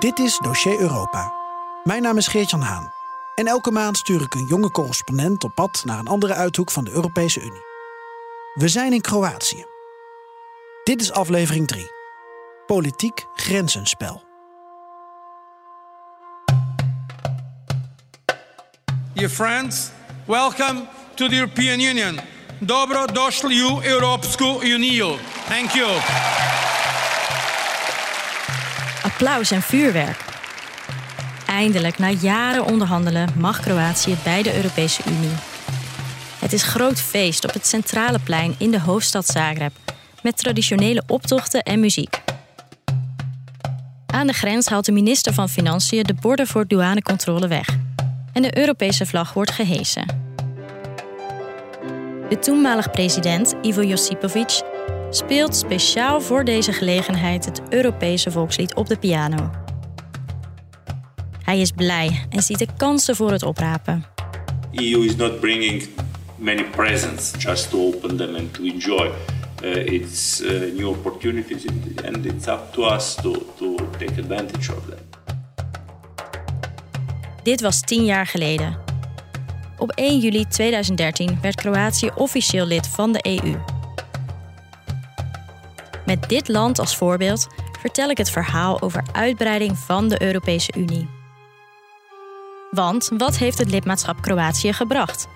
Dit is Dossier Europa. Mijn naam is Geert-Jan Haan. En elke maand stuur ik een jonge correspondent op pad naar een andere uithoek van de Europese Unie. We zijn in Kroatië. Dit is aflevering 3. Politiek grenzenspel. Dear friends, welcome to the European Union. Dobro došli u Europsku uniju. Thank you. Applaus en vuurwerk. Eindelijk, na jaren onderhandelen, mag Kroatië bij de Europese Unie. Het is groot feest op het centrale plein in de hoofdstad Zagreb, met traditionele optochten en muziek. Aan de grens haalt de minister van Financiën de borden voor douanecontrole weg en de Europese vlag wordt gehesen. De toenmalig president Ivo Josipovic speelt speciaal voor deze gelegenheid het Europese volkslied op de piano. Hij is blij en ziet de kansen voor het oprapen. EU is not bringing many presents just to open them and to enjoy. Uh, it's uh, new opportunities and it's up to us to, to take advantage of them. Dit was tien jaar geleden. Op 1 juli 2013 werd Kroatië officieel lid van de EU. Met dit land als voorbeeld vertel ik het verhaal over uitbreiding van de Europese Unie. Want wat heeft het lidmaatschap Kroatië gebracht?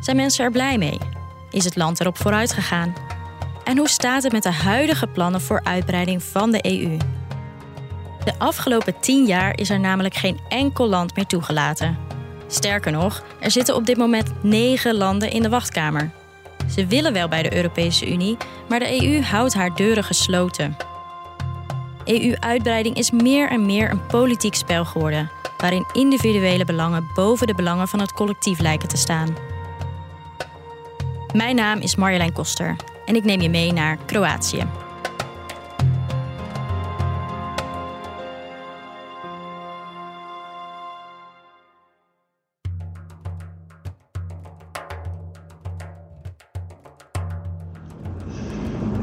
Zijn mensen er blij mee? Is het land erop vooruit gegaan? En hoe staat het met de huidige plannen voor uitbreiding van de EU? De afgelopen tien jaar is er namelijk geen enkel land meer toegelaten. Sterker nog, er zitten op dit moment negen landen in de wachtkamer. Ze willen wel bij de Europese Unie, maar de EU houdt haar deuren gesloten. EU-uitbreiding is meer en meer een politiek spel geworden, waarin individuele belangen boven de belangen van het collectief lijken te staan. Mijn naam is Marjolein Koster en ik neem je mee naar Kroatië.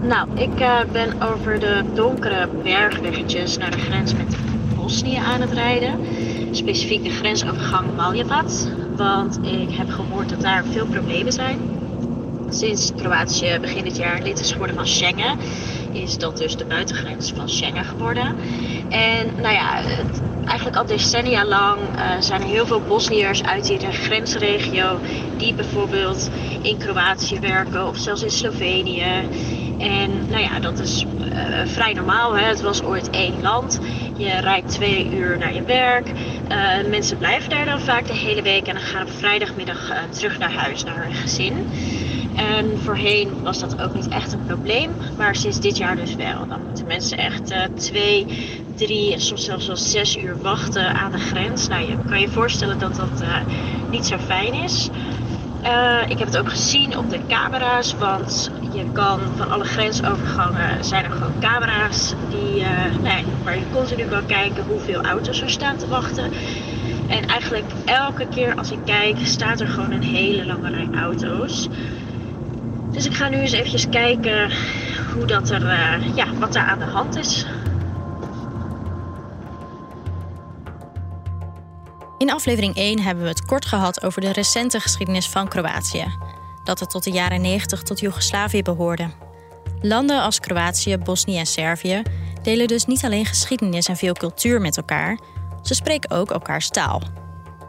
Nou, ik uh, ben over de donkere bergweggetjes naar de grens met Bosnië aan het rijden. Specifiek de grensovergang Maljevat. Want ik heb gehoord dat daar veel problemen zijn. Sinds Kroatië begin dit jaar lid is geworden van Schengen, is dat dus de buitengrens van Schengen geworden. En nou ja, eigenlijk al decennia lang uh, zijn er heel veel Bosniërs uit die grensregio die bijvoorbeeld in Kroatië werken of zelfs in Slovenië. En nou ja, dat is uh, vrij normaal. Hè? Het was ooit één land. Je rijdt twee uur naar je werk. Uh, mensen blijven daar dan vaak de hele week en dan gaan op vrijdagmiddag uh, terug naar huis, naar hun gezin. En voorheen was dat ook niet echt een probleem, maar sinds dit jaar dus wel. Dan moeten mensen echt twee, drie en soms zelfs wel zes uur wachten aan de grens. Nou, je kan je voorstellen dat dat niet zo fijn is. Uh, ik heb het ook gezien op de camera's, want je kan van alle grensovergangen zijn er gewoon camera's die, uh, nee, waar je continu kan kijken hoeveel auto's er staan te wachten. En eigenlijk elke keer als ik kijk, staat er gewoon een hele lange rij auto's. Dus ik ga nu eens eventjes kijken hoe dat er, uh, ja, wat daar aan de hand is. In aflevering 1 hebben we het kort gehad over de recente geschiedenis van Kroatië. Dat het tot de jaren 90 tot Joegoslavië behoorde. Landen als Kroatië, Bosnië en Servië delen dus niet alleen geschiedenis en veel cultuur met elkaar, ze spreken ook elkaars taal.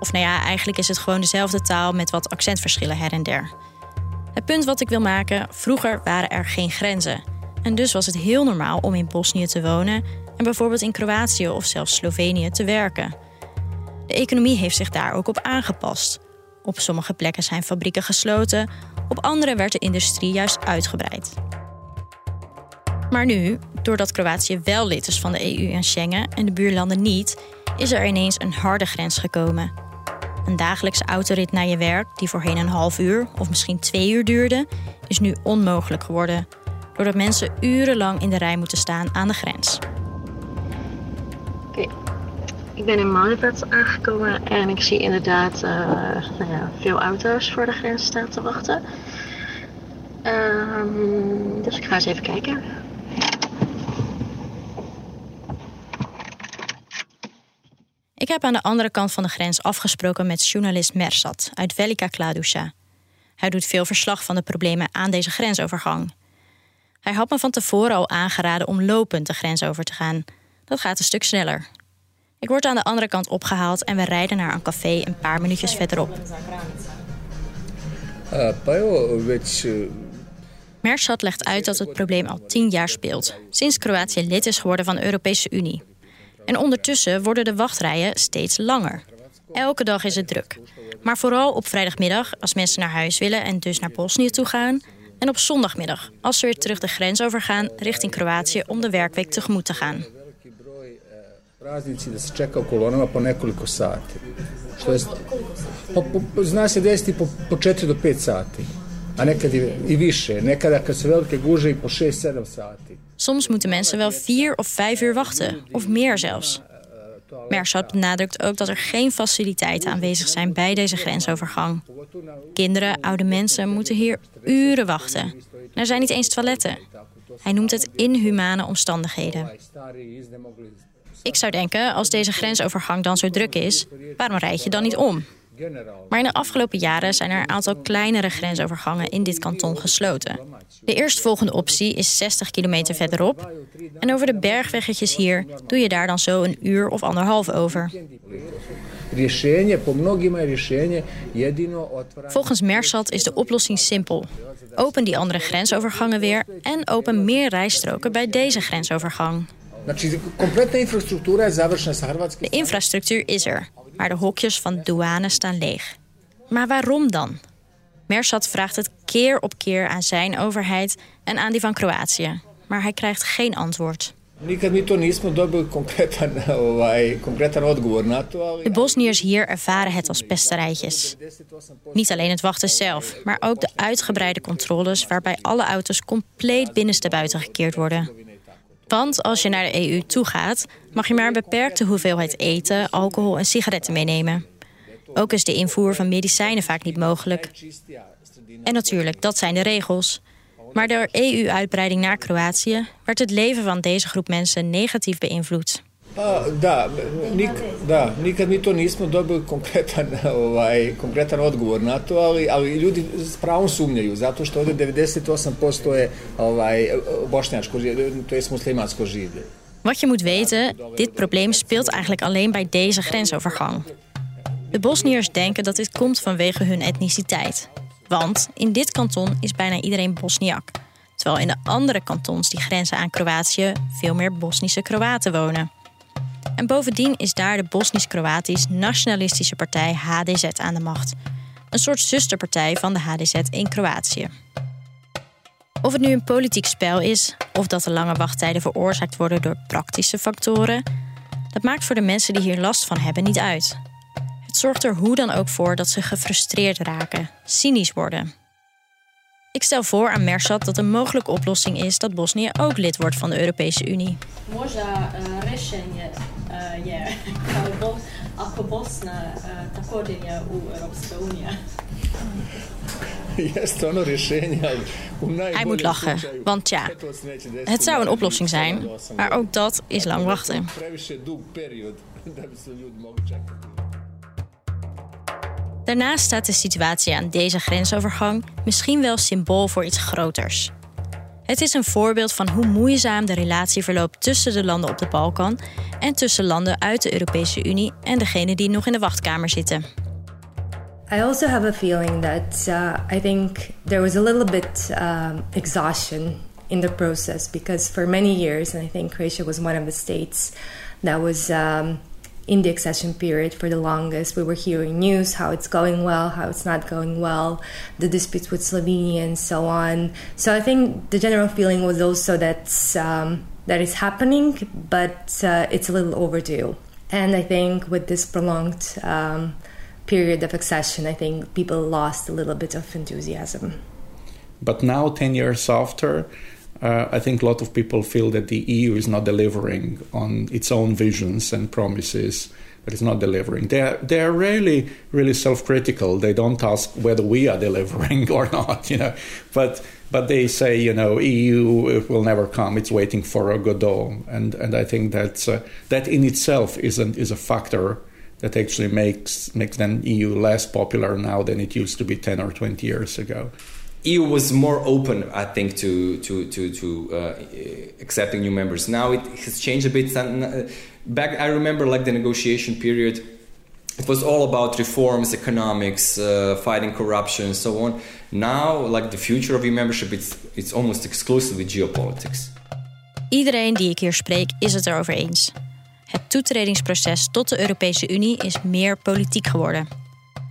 Of nou ja, eigenlijk is het gewoon dezelfde taal met wat accentverschillen her en der. Het punt wat ik wil maken, vroeger waren er geen grenzen. En dus was het heel normaal om in Bosnië te wonen en bijvoorbeeld in Kroatië of zelfs Slovenië te werken. De economie heeft zich daar ook op aangepast. Op sommige plekken zijn fabrieken gesloten, op andere werd de industrie juist uitgebreid. Maar nu, doordat Kroatië wel lid is van de EU en Schengen en de buurlanden niet, is er ineens een harde grens gekomen. Een dagelijkse autorit naar je werk, die voorheen een half uur of misschien twee uur duurde, is nu onmogelijk geworden. Doordat mensen urenlang in de rij moeten staan aan de grens. Ik ben in Malieveld aangekomen en ik zie inderdaad uh, nou ja, veel auto's voor de grens staan te wachten. Um, dus ik ga eens even kijken. Ik heb aan de andere kant van de grens afgesproken met journalist Mersat uit Velika Kladuša. Hij doet veel verslag van de problemen aan deze grensovergang. Hij had me van tevoren al aangeraden om lopend de grens over te gaan. Dat gaat een stuk sneller. Ik word aan de andere kant opgehaald en we rijden naar een café een paar minuutjes verderop. Mersat legt uit dat het probleem al tien jaar speelt, sinds Kroatië lid is geworden van de Europese Unie. En ondertussen worden de wachtrijen steeds langer. Elke dag is het druk. Maar vooral op vrijdagmiddag als mensen naar huis willen en dus naar Bosnië toe gaan. En op zondagmiddag als ze weer terug de grens overgaan richting Kroatië om de werkweek tegemoet te gaan. Praznici da se čeka u kolonama po nekoliko sati. Što je, po, po, zna se desiti po, po 4 do 5 sati. A nekad i, i više. Nekada kad su velike guže i po 6-7 sati. Soms moeten mensen wel vier of vijf uur wachten, of meer zelfs. Mersat benadrukt ook dat er geen faciliteiten aanwezig zijn bij deze grensovergang. Kinderen, oude mensen moeten hier uren wachten. er zijn niet eens toiletten. Hij noemt het inhumane omstandigheden. Ik zou denken, als deze grensovergang dan zo druk is, waarom rijd je dan niet om? Maar in de afgelopen jaren zijn er een aantal kleinere grensovergangen in dit kanton gesloten. De eerstvolgende optie is 60 kilometer verderop. En over de bergweggetjes hier doe je daar dan zo een uur of anderhalf over. Volgens Mersat is de oplossing simpel. Open die andere grensovergangen weer en open meer rijstroken bij deze grensovergang. De infrastructuur is er, maar de hokjes van douane staan leeg. Maar waarom dan? Mersat vraagt het keer op keer aan zijn overheid en aan die van Kroatië. Maar hij krijgt geen antwoord. De Bosniërs hier ervaren het als pesterijtjes. Niet alleen het wachten zelf, maar ook de uitgebreide controles... waarbij alle auto's compleet binnenstebuiten gekeerd worden. Want als je naar de EU toe gaat, mag je maar een beperkte hoeveelheid eten, alcohol en sigaretten meenemen. Ook is de invoer van medicijnen vaak niet mogelijk. En natuurlijk, dat zijn de regels. Maar door EU-uitbreiding naar Kroatië werd het leven van deze groep mensen negatief beïnvloed. Pa, da, nik, da, nikad mi to nismo dobili konkretan, ovaj, konkretan odgovor na to, ali, ali ljudi s pravom sumnjaju, zato što ovde 98% je ovaj, bošnjačko, to je muslimansko življe. Wat je moet weten, dit probleem speelt eigenlijk alleen bij deze grensovergang. De Bosniërs denken dat dit komt vanwege hun etniciteit. Want in dit kanton is bijna iedereen Bosniak. Terwijl in de andere kantons die grenzen aan Kroatië veel meer Bosnische Kroaten wonen. En bovendien is daar de Bosnisch-Kroatisch nationalistische partij HDZ aan de macht. Een soort zusterpartij van de HDZ in Kroatië. Of het nu een politiek spel is, of dat de lange wachttijden veroorzaakt worden door praktische factoren, dat maakt voor de mensen die hier last van hebben niet uit. Het zorgt er hoe dan ook voor dat ze gefrustreerd raken, cynisch worden. Ik stel voor aan Mersat dat een mogelijke oplossing is dat Bosnië ook lid wordt van de Europese Unie. Možda rešenje je ako Bosna također je u Europske Unie. Hij moet lachen, want ja, het zou een oplossing zijn, maar ook dat is lang wachten. Daarnaast staat de situatie aan deze grensovergang misschien wel symbool voor iets groters. Het is een voorbeeld van hoe moeizaam de relatie verloopt tussen de landen op de Balkan en tussen landen uit de Europese Unie en degenen die nog in de wachtkamer zitten. I also have a feeling that uh, I think there was a little bit um, exhaustion in the process because for many years, and I think Croatia was one of the states that was um, in the accession period for the longest. We were hearing news how it's going well, how it's not going well, the disputes with Slovenia and so on. So I think the general feeling was also that um, that is happening, but uh, it's a little overdue. And I think with this prolonged um, period of accession, I think people lost a little bit of enthusiasm. But now, 10 years after, uh, I think a lot of people feel that the EU is not delivering on its own visions and promises, but it's not delivering. They are, they are really, really self-critical. They don't ask whether we are delivering or not, you know. But but they say, you know, EU will never come. It's waiting for a Godot, and and I think that uh, that in itself is an, is a factor that actually makes makes then EU less popular now than it used to be ten or twenty years ago. EU was more open, I think, to to to to uh, accepting new members. Now it has changed a bit. Uh, back, I remember like the negotiation period. It was all about reforms, economics, uh, fighting corruption, and so on. Now, like the future of EU membership, it's it's almost exclusively geopolitics. Iedereen die ik hier spreek is het erover eens. Het toetredingsproces tot de Europese Unie is meer politiek geworden.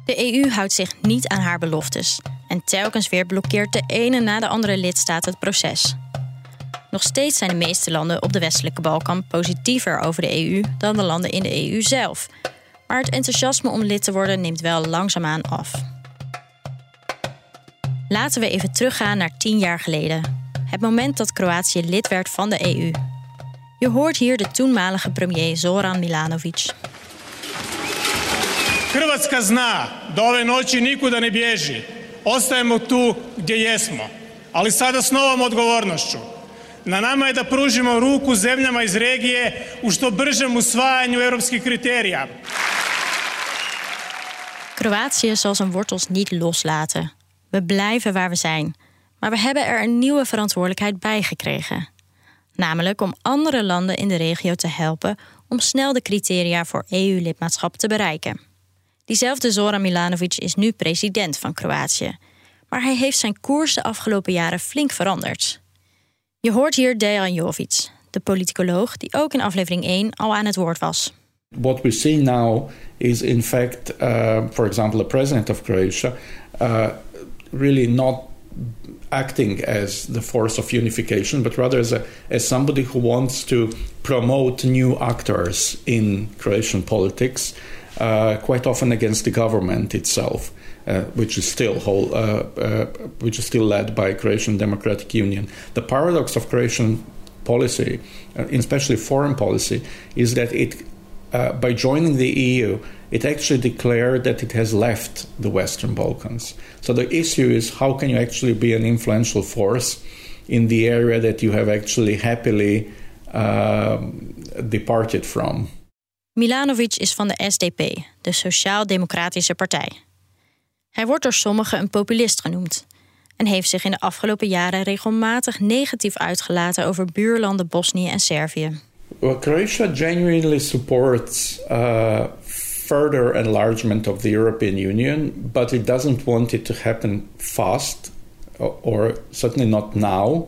De EU houdt zich niet aan haar beloftes en telkens weer blokkeert de ene na de andere lidstaat het proces. Nog steeds zijn de meeste landen op de westelijke Balkan positiever over de EU dan de landen in de EU zelf. Maar het enthousiasme om lid te worden neemt wel langzaamaan af. Laten we even teruggaan naar tien jaar geleden. Het moment dat Kroatië lid werd van de EU. Je hoort hier de toenmalige premier Zoran Milanovic. Hrvatska zna da ove noći nikuda ne bježi. Ostajemo tu gdje jesmo, ali sada s novom odgovornošću. Na nama je da pružimo ruku zemljama iz regije u što bržem usvajanju europskih kriterija. Kroatië zal zijn wortels niet loslaten. We blijven waar we zijn. Maar we hebben er een nieuwe verantwoordelijkheid bij gekregen. Namelijk om andere landen in de regio te helpen om snel de criteria voor EU-lidmaatschap te bereiken. Diezelfde Zoran Milanovic is nu president van Kroatië. Maar hij heeft zijn koers de afgelopen jaren flink veranderd. Je hoort hier Dejan Jovic, de politicoloog die ook in aflevering 1 al aan het woord was. What we see now is in fact, uh, for example, the president of Croatia uh, really not acting as the force of unification, but rather as, a, as somebody who wants to promote new actors in Croatian politics, uh, quite often against the government itself. Uh, which is still whole, uh, uh, which is still led by Croatian Democratic Union. The paradox of Croatian policy, uh, especially foreign policy, is that it, uh, by joining the EU, it actually declared that it has left the Western Balkans. So the issue is how can you actually be an influential force in the area that you have actually happily um, departed from. Milanovic is van de SDP, de Sociaal-Democratische Partij. Hij wordt door sommigen een populist genoemd en heeft zich in de afgelopen jaren regelmatig negatief uitgelaten over buurlanden Bosnië en Servië. Well, Croatia genuinely supports uh, further enlargement of the European Union, but it doesn't want it to happen fast, or certainly not now.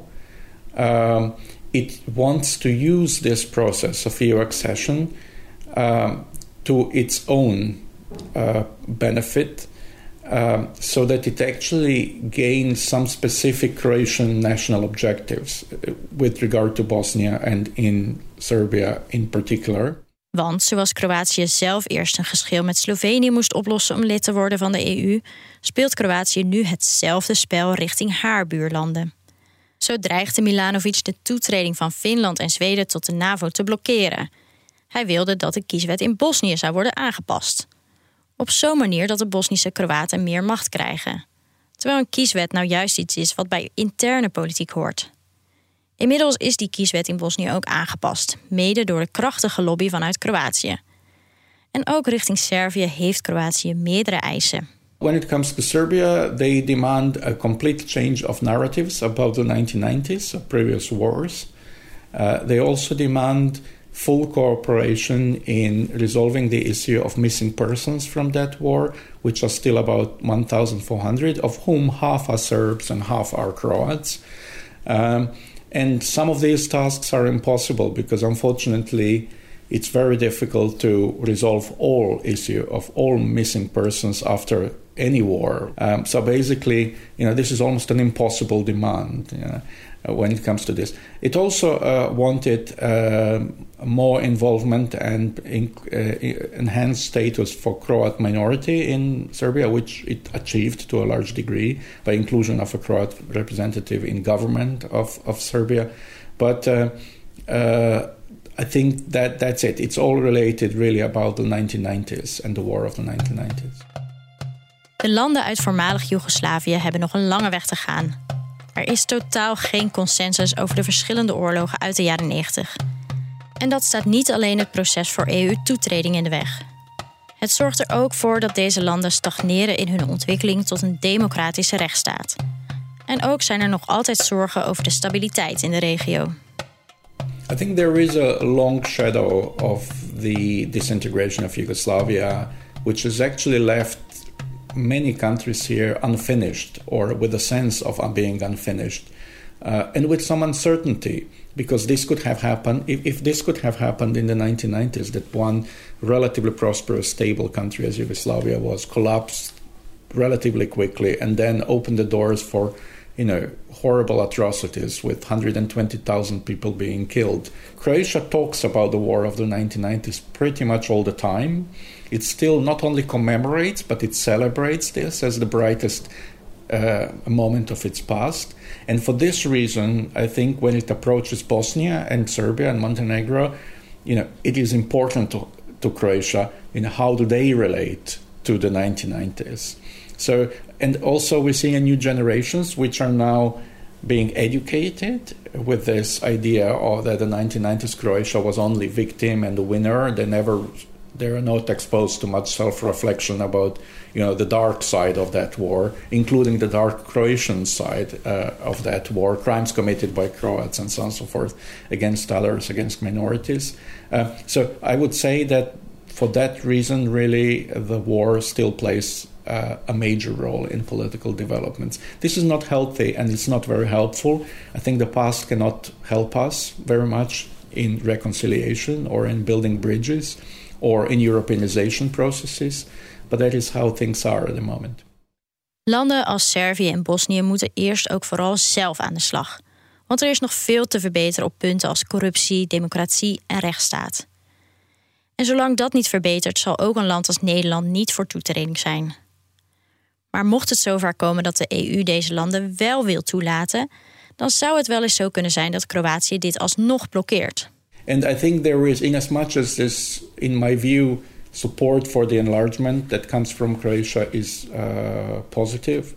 Um, it wants to use this process of EU accession um, to its own uh, benefit. Um, so that it actually gains some specific Croatian national objectives uh, with regard to Bosnia and in Serbia in particular. Want zoals Kroatië zelf eerst een geschil met Slovenië moest oplossen om lid te worden van de EU, speelt Kroatië nu hetzelfde spel richting haar buurlanden. Zo dreigde Milanovic de toetreding van Finland en Zweden tot de NAVO te blokkeren. Hij wilde dat de kieswet in Bosnië zou worden aangepast. Op zo'n manier dat de Bosnische Kroaten meer macht krijgen. Terwijl een kieswet nou juist iets is wat bij interne politiek hoort. Inmiddels is die kieswet in Bosnië ook aangepast, mede door de krachtige lobby vanuit Kroatië. En ook richting Servië heeft Kroatië meerdere eisen. When it comes to Serbia, they demand a complete change of narratives about the 1990s, of previous wars. Uh, they also demand full cooperation in resolving the issue of missing persons from that war, which are still about 1,400, of whom half are Serbs and half are Croats. Um, and some of these tasks are impossible because, unfortunately, it's very difficult to resolve all issue of all missing persons after any war. Um, so basically, you know, this is almost an impossible demand. You know, uh, when it comes to this, it also uh, wanted uh, more involvement and in, uh, enhanced status for Croat minority in Serbia, which it achieved to a large degree by inclusion of a Croat representative in government of, of Serbia. But uh, uh, I think that that's it. It's all related really about the 1990s and the war of the 1990s. De landen uit voormalig Joegoslavië hebben nog een lange weg te gaan. Er is totaal geen consensus over de verschillende oorlogen uit de jaren 90. En dat staat niet alleen het proces voor EU-toetreding in de weg. Het zorgt er ook voor dat deze landen stagneren in hun ontwikkeling tot een democratische rechtsstaat. En ook zijn er nog altijd zorgen over de stabiliteit in de regio. I think there is a long shadow of the disintegration of Yugoslavia, which has actually left many countries here unfinished or with a sense of being unfinished. Uh, and with some uncertainty because this could have happened if, if, this could have happened in the 1990s that one relatively prosperous stable country as yugoslavia was collapsed relatively quickly and then opened the doors for you know horrible atrocities with 120,000 people being killed croatia talks about the war of the 1990s pretty much all the time it still not only commemorates but it celebrates this as the brightest uh, moment of its past. And for this reason, I think when it approaches Bosnia and Serbia and Montenegro, you know, it is important to, to Croatia in how do they relate to the 1990s. So, and also we're seeing new generations which are now being educated with this idea of that the 1990s Croatia was only victim and the winner. They never they are not exposed to much self-reflection about you know the dark side of that war, including the dark Croatian side uh, of that war, crimes committed by Croats and so on and so forth against others, against minorities. Uh, so I would say that for that reason, really, the war still plays uh, a major role in political developments. This is not healthy and it's not very helpful. I think the past cannot help us very much in reconciliation or in building bridges or in Europeanization processes. But that is how things are at the moment. Landen als Servië en Bosnië moeten eerst ook vooral zelf aan de slag. Want er is nog veel te verbeteren op punten als corruptie, democratie en rechtsstaat. En zolang dat niet verbetert, zal ook een land als Nederland niet voor toetreding zijn. Maar mocht het zover komen dat de EU deze landen wel wil toelaten, dan zou het wel eens zo kunnen zijn dat Kroatië dit alsnog blokkeert. And I think there is, in as much as this, in my view, support for the enlargement that comes from Croatia is uh, positive.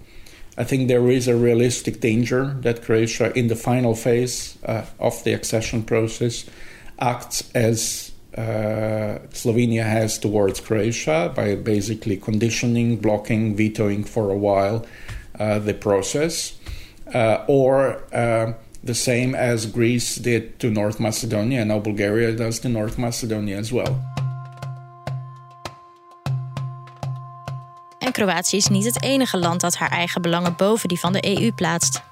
I think there is a realistic danger that Croatia, in the final phase uh, of the accession process, acts as uh, Slovenia has towards Croatia by basically conditioning, blocking, vetoing for a while uh, the process, uh, or uh, the same as Greece did to North Macedonia, and now Bulgaria does to North Macedonia as well. En Kroatië is niet het enige land dat haar eigen belangen boven die van de EU plaatst.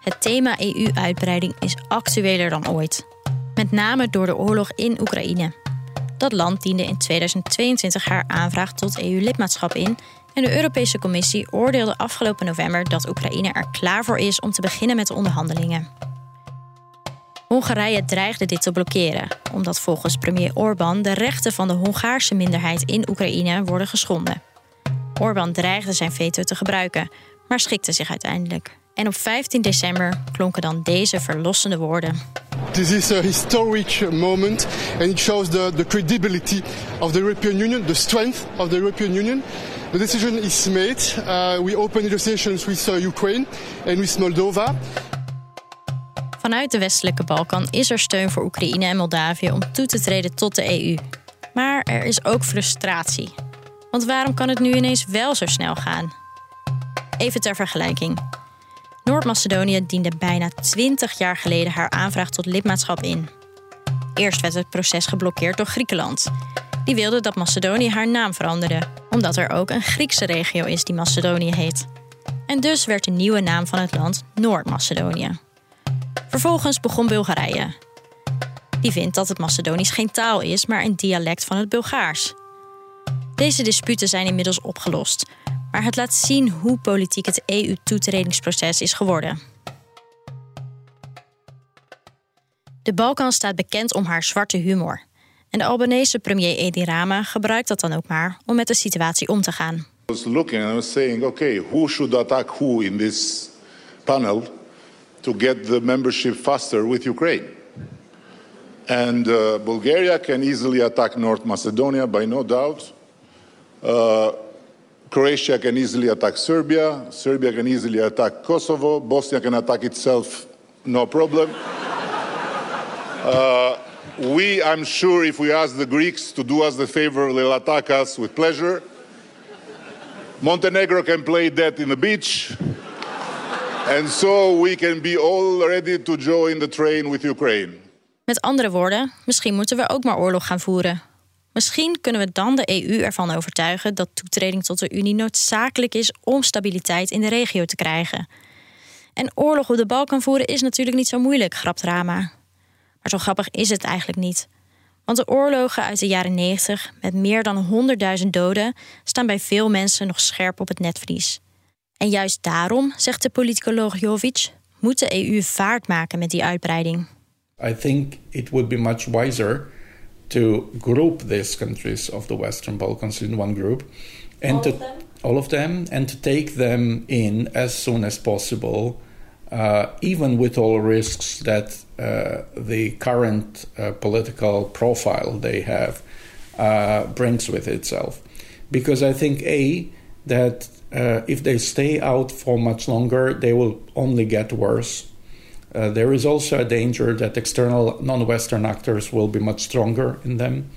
Het thema EU-uitbreiding is actueler dan ooit. Met name door de oorlog in Oekraïne. Dat land diende in 2022 haar aanvraag tot EU-lidmaatschap in en de Europese Commissie oordeelde afgelopen november dat Oekraïne er klaar voor is om te beginnen met de onderhandelingen. Hongarije dreigde dit te blokkeren, omdat volgens premier Orbán de rechten van de Hongaarse minderheid in Oekraïne worden geschonden. Orbán dreigde zijn veto te gebruiken, maar schikte zich uiteindelijk. En op 15 december klonken dan deze verlossende woorden. This is a historic moment and it shows the, the credibility of the European Union, the strength of the European Union. The decision is made. Uh, we open negotiations with uh, Ukraine and with Moldova. Vanuit de westelijke Balkan is er steun voor Oekraïne en Moldavië om toe te treden tot de EU. Maar er is ook frustratie. Want waarom kan het nu ineens wel zo snel gaan? Even ter vergelijking. Noord-Macedonië diende bijna 20 jaar geleden haar aanvraag tot lidmaatschap in. Eerst werd het proces geblokkeerd door Griekenland. Die wilde dat Macedonië haar naam veranderde, omdat er ook een Griekse regio is die Macedonië heet. En dus werd de nieuwe naam van het land Noord-Macedonië. Vervolgens begon Bulgarije. Die vindt dat het Macedonisch geen taal is, maar een dialect van het Bulgaars. Deze disputen zijn inmiddels opgelost, maar het laat zien hoe politiek het EU-toetredingsproces is geworden. De Balkan staat bekend om haar zwarte humor. En de Albanese premier Edi Rama gebruikt dat dan ook maar om met de situatie om te gaan. I was looking and I was saying, okay, who should attack who in this panel to get the membership faster with Ukraine? And uh, Bulgaria can easily attack North Macedonia, by no doubt. Uh, Croatia can easily attack Serbia. Serbia can easily attack Kosovo. Bosnia can attack itself, no problem. Uh, we, I'm sure, if we ask the Greeks to do us the favor, they'll attack us with pleasure. Montenegro can play that in the beach. And so we can be all ready to join the train with Ukraine. Met andere woorden, misschien moeten we ook maar oorlog gaan voeren. Misschien kunnen we dan de EU ervan overtuigen dat toetreding tot de Unie noodzakelijk is om stabiliteit in de regio te krijgen. En oorlog op de Balkan voeren is natuurlijk niet zo moeilijk, grapt Rama. Maar zo grappig is het eigenlijk niet. Want de oorlogen uit de jaren 90 met meer dan 100.000 doden staan bij veel mensen nog scherp op het netvlies. En juist daarom, zegt de politicoloog Jovic, moet de EU vaart maken met die uitbreiding. I think it would be much wiser to group these countries of the Western Balkans in one group and all to of them? all of them and to take them in as soon as possible uh, even with all risks that uh, the current uh, political profile they have uh, brings with itself because I think a that uh, if they stay out for much longer they will only get worse uh, there is also a danger that external non Western actors will be much stronger in them.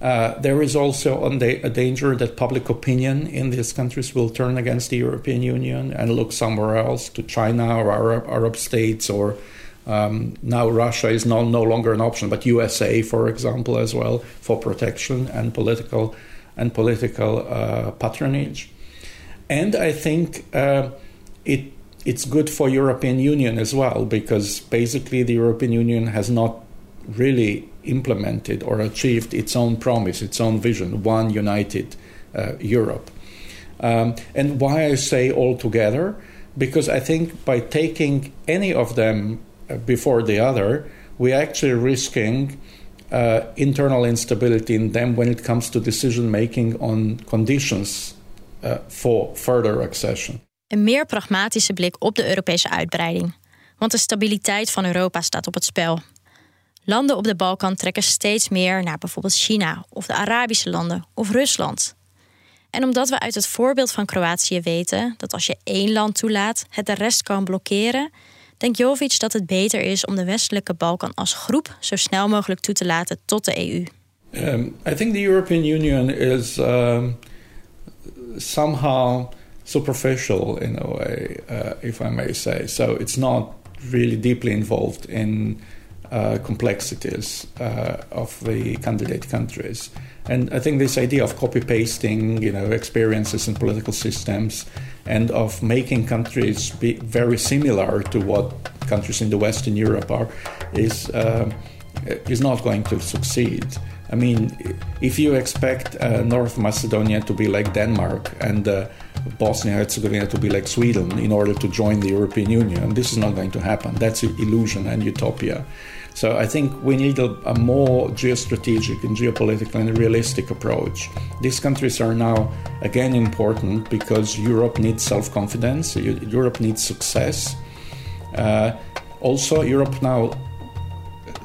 Uh, there is also a danger that public opinion in these countries will turn against the European Union and look somewhere else to China or Arab, Arab states or um, now Russia is no, no longer an option, but USA, for example, as well for protection and political and political uh, patronage. And I think uh, it it's good for European Union as well because basically the European Union has not really implemented or achieved its own promise, its own vision, one united uh, Europe. Um, and why I say all together? Because I think by taking any of them uh, before the other, we're actually risking uh, internal instability in them when it comes to decision making on conditions uh, for further accession. Een meer pragmatische blik op de Europese uitbreiding. Want de stabiliteit van Europa staat op het spel. Landen op de Balkan trekken steeds meer naar bijvoorbeeld China of de Arabische landen of Rusland. En omdat we uit het voorbeeld van Kroatië weten dat als je één land toelaat, het de rest kan blokkeren, denkt Jovic dat het beter is om de westelijke Balkan als groep zo snel mogelijk toe te laten tot de EU. Um, I think the European Union is um, somehow superficial in a way, uh, if I may say. So it's not really deeply involved in uh, complexities uh, of the candidate countries. And I think this idea of copy pasting, you know, experiences in political systems, and of making countries be very similar to what countries in the Western Europe are, is uh, is not going to succeed. I mean, if you expect uh, North Macedonia to be like Denmark and uh, Bosnia Herzegovina to be like Sweden in order to join the European Union, this is not going to happen. That's an illusion and utopia. So I think we need a, a more geostrategic and geopolitical and realistic approach. These countries are now again important because Europe needs self-confidence. Europe needs success. Uh, also, Europe now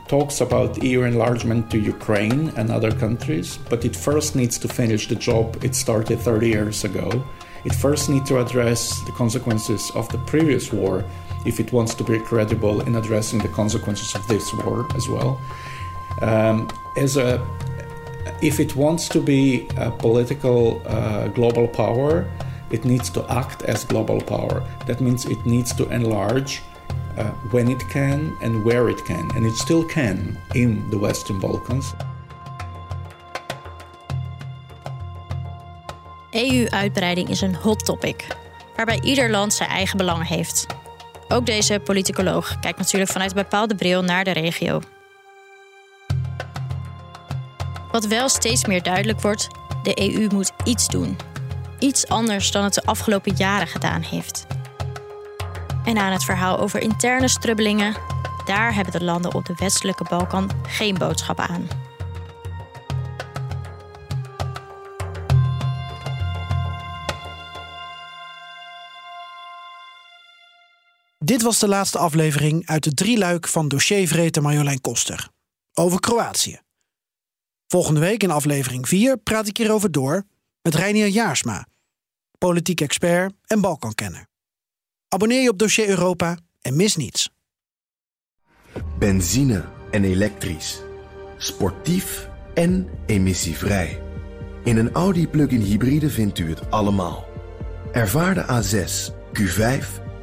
talks about EU enlargement to Ukraine and other countries, but it first needs to finish the job it started 30 years ago. It first needs to address the consequences of the previous war if it wants to be credible in addressing the consequences of this war as well. Um, as a, if it wants to be a political uh, global power, it needs to act as global power. That means it needs to enlarge uh, when it can and where it can, and it still can in the Western Balkans. EU-uitbreiding is een hot topic, waarbij ieder land zijn eigen belangen heeft. Ook deze politicoloog kijkt natuurlijk vanuit een bepaalde bril naar de regio. Wat wel steeds meer duidelijk wordt, de EU moet iets doen. Iets anders dan het de afgelopen jaren gedaan heeft. En aan het verhaal over interne strubbelingen, daar hebben de landen op de westelijke Balkan geen boodschap aan. Dit was de laatste aflevering uit de drieluik van dossiervreten Marjolein Koster. Over Kroatië. Volgende week in aflevering 4 praat ik hierover door met Reinier Jaarsma, politiek expert en Balkankenner. Abonneer je op Dossier Europa en mis niets. Benzine en elektrisch. Sportief en emissievrij. In een Audi plug-in hybride vindt u het allemaal. Ervaar de A6, Q5,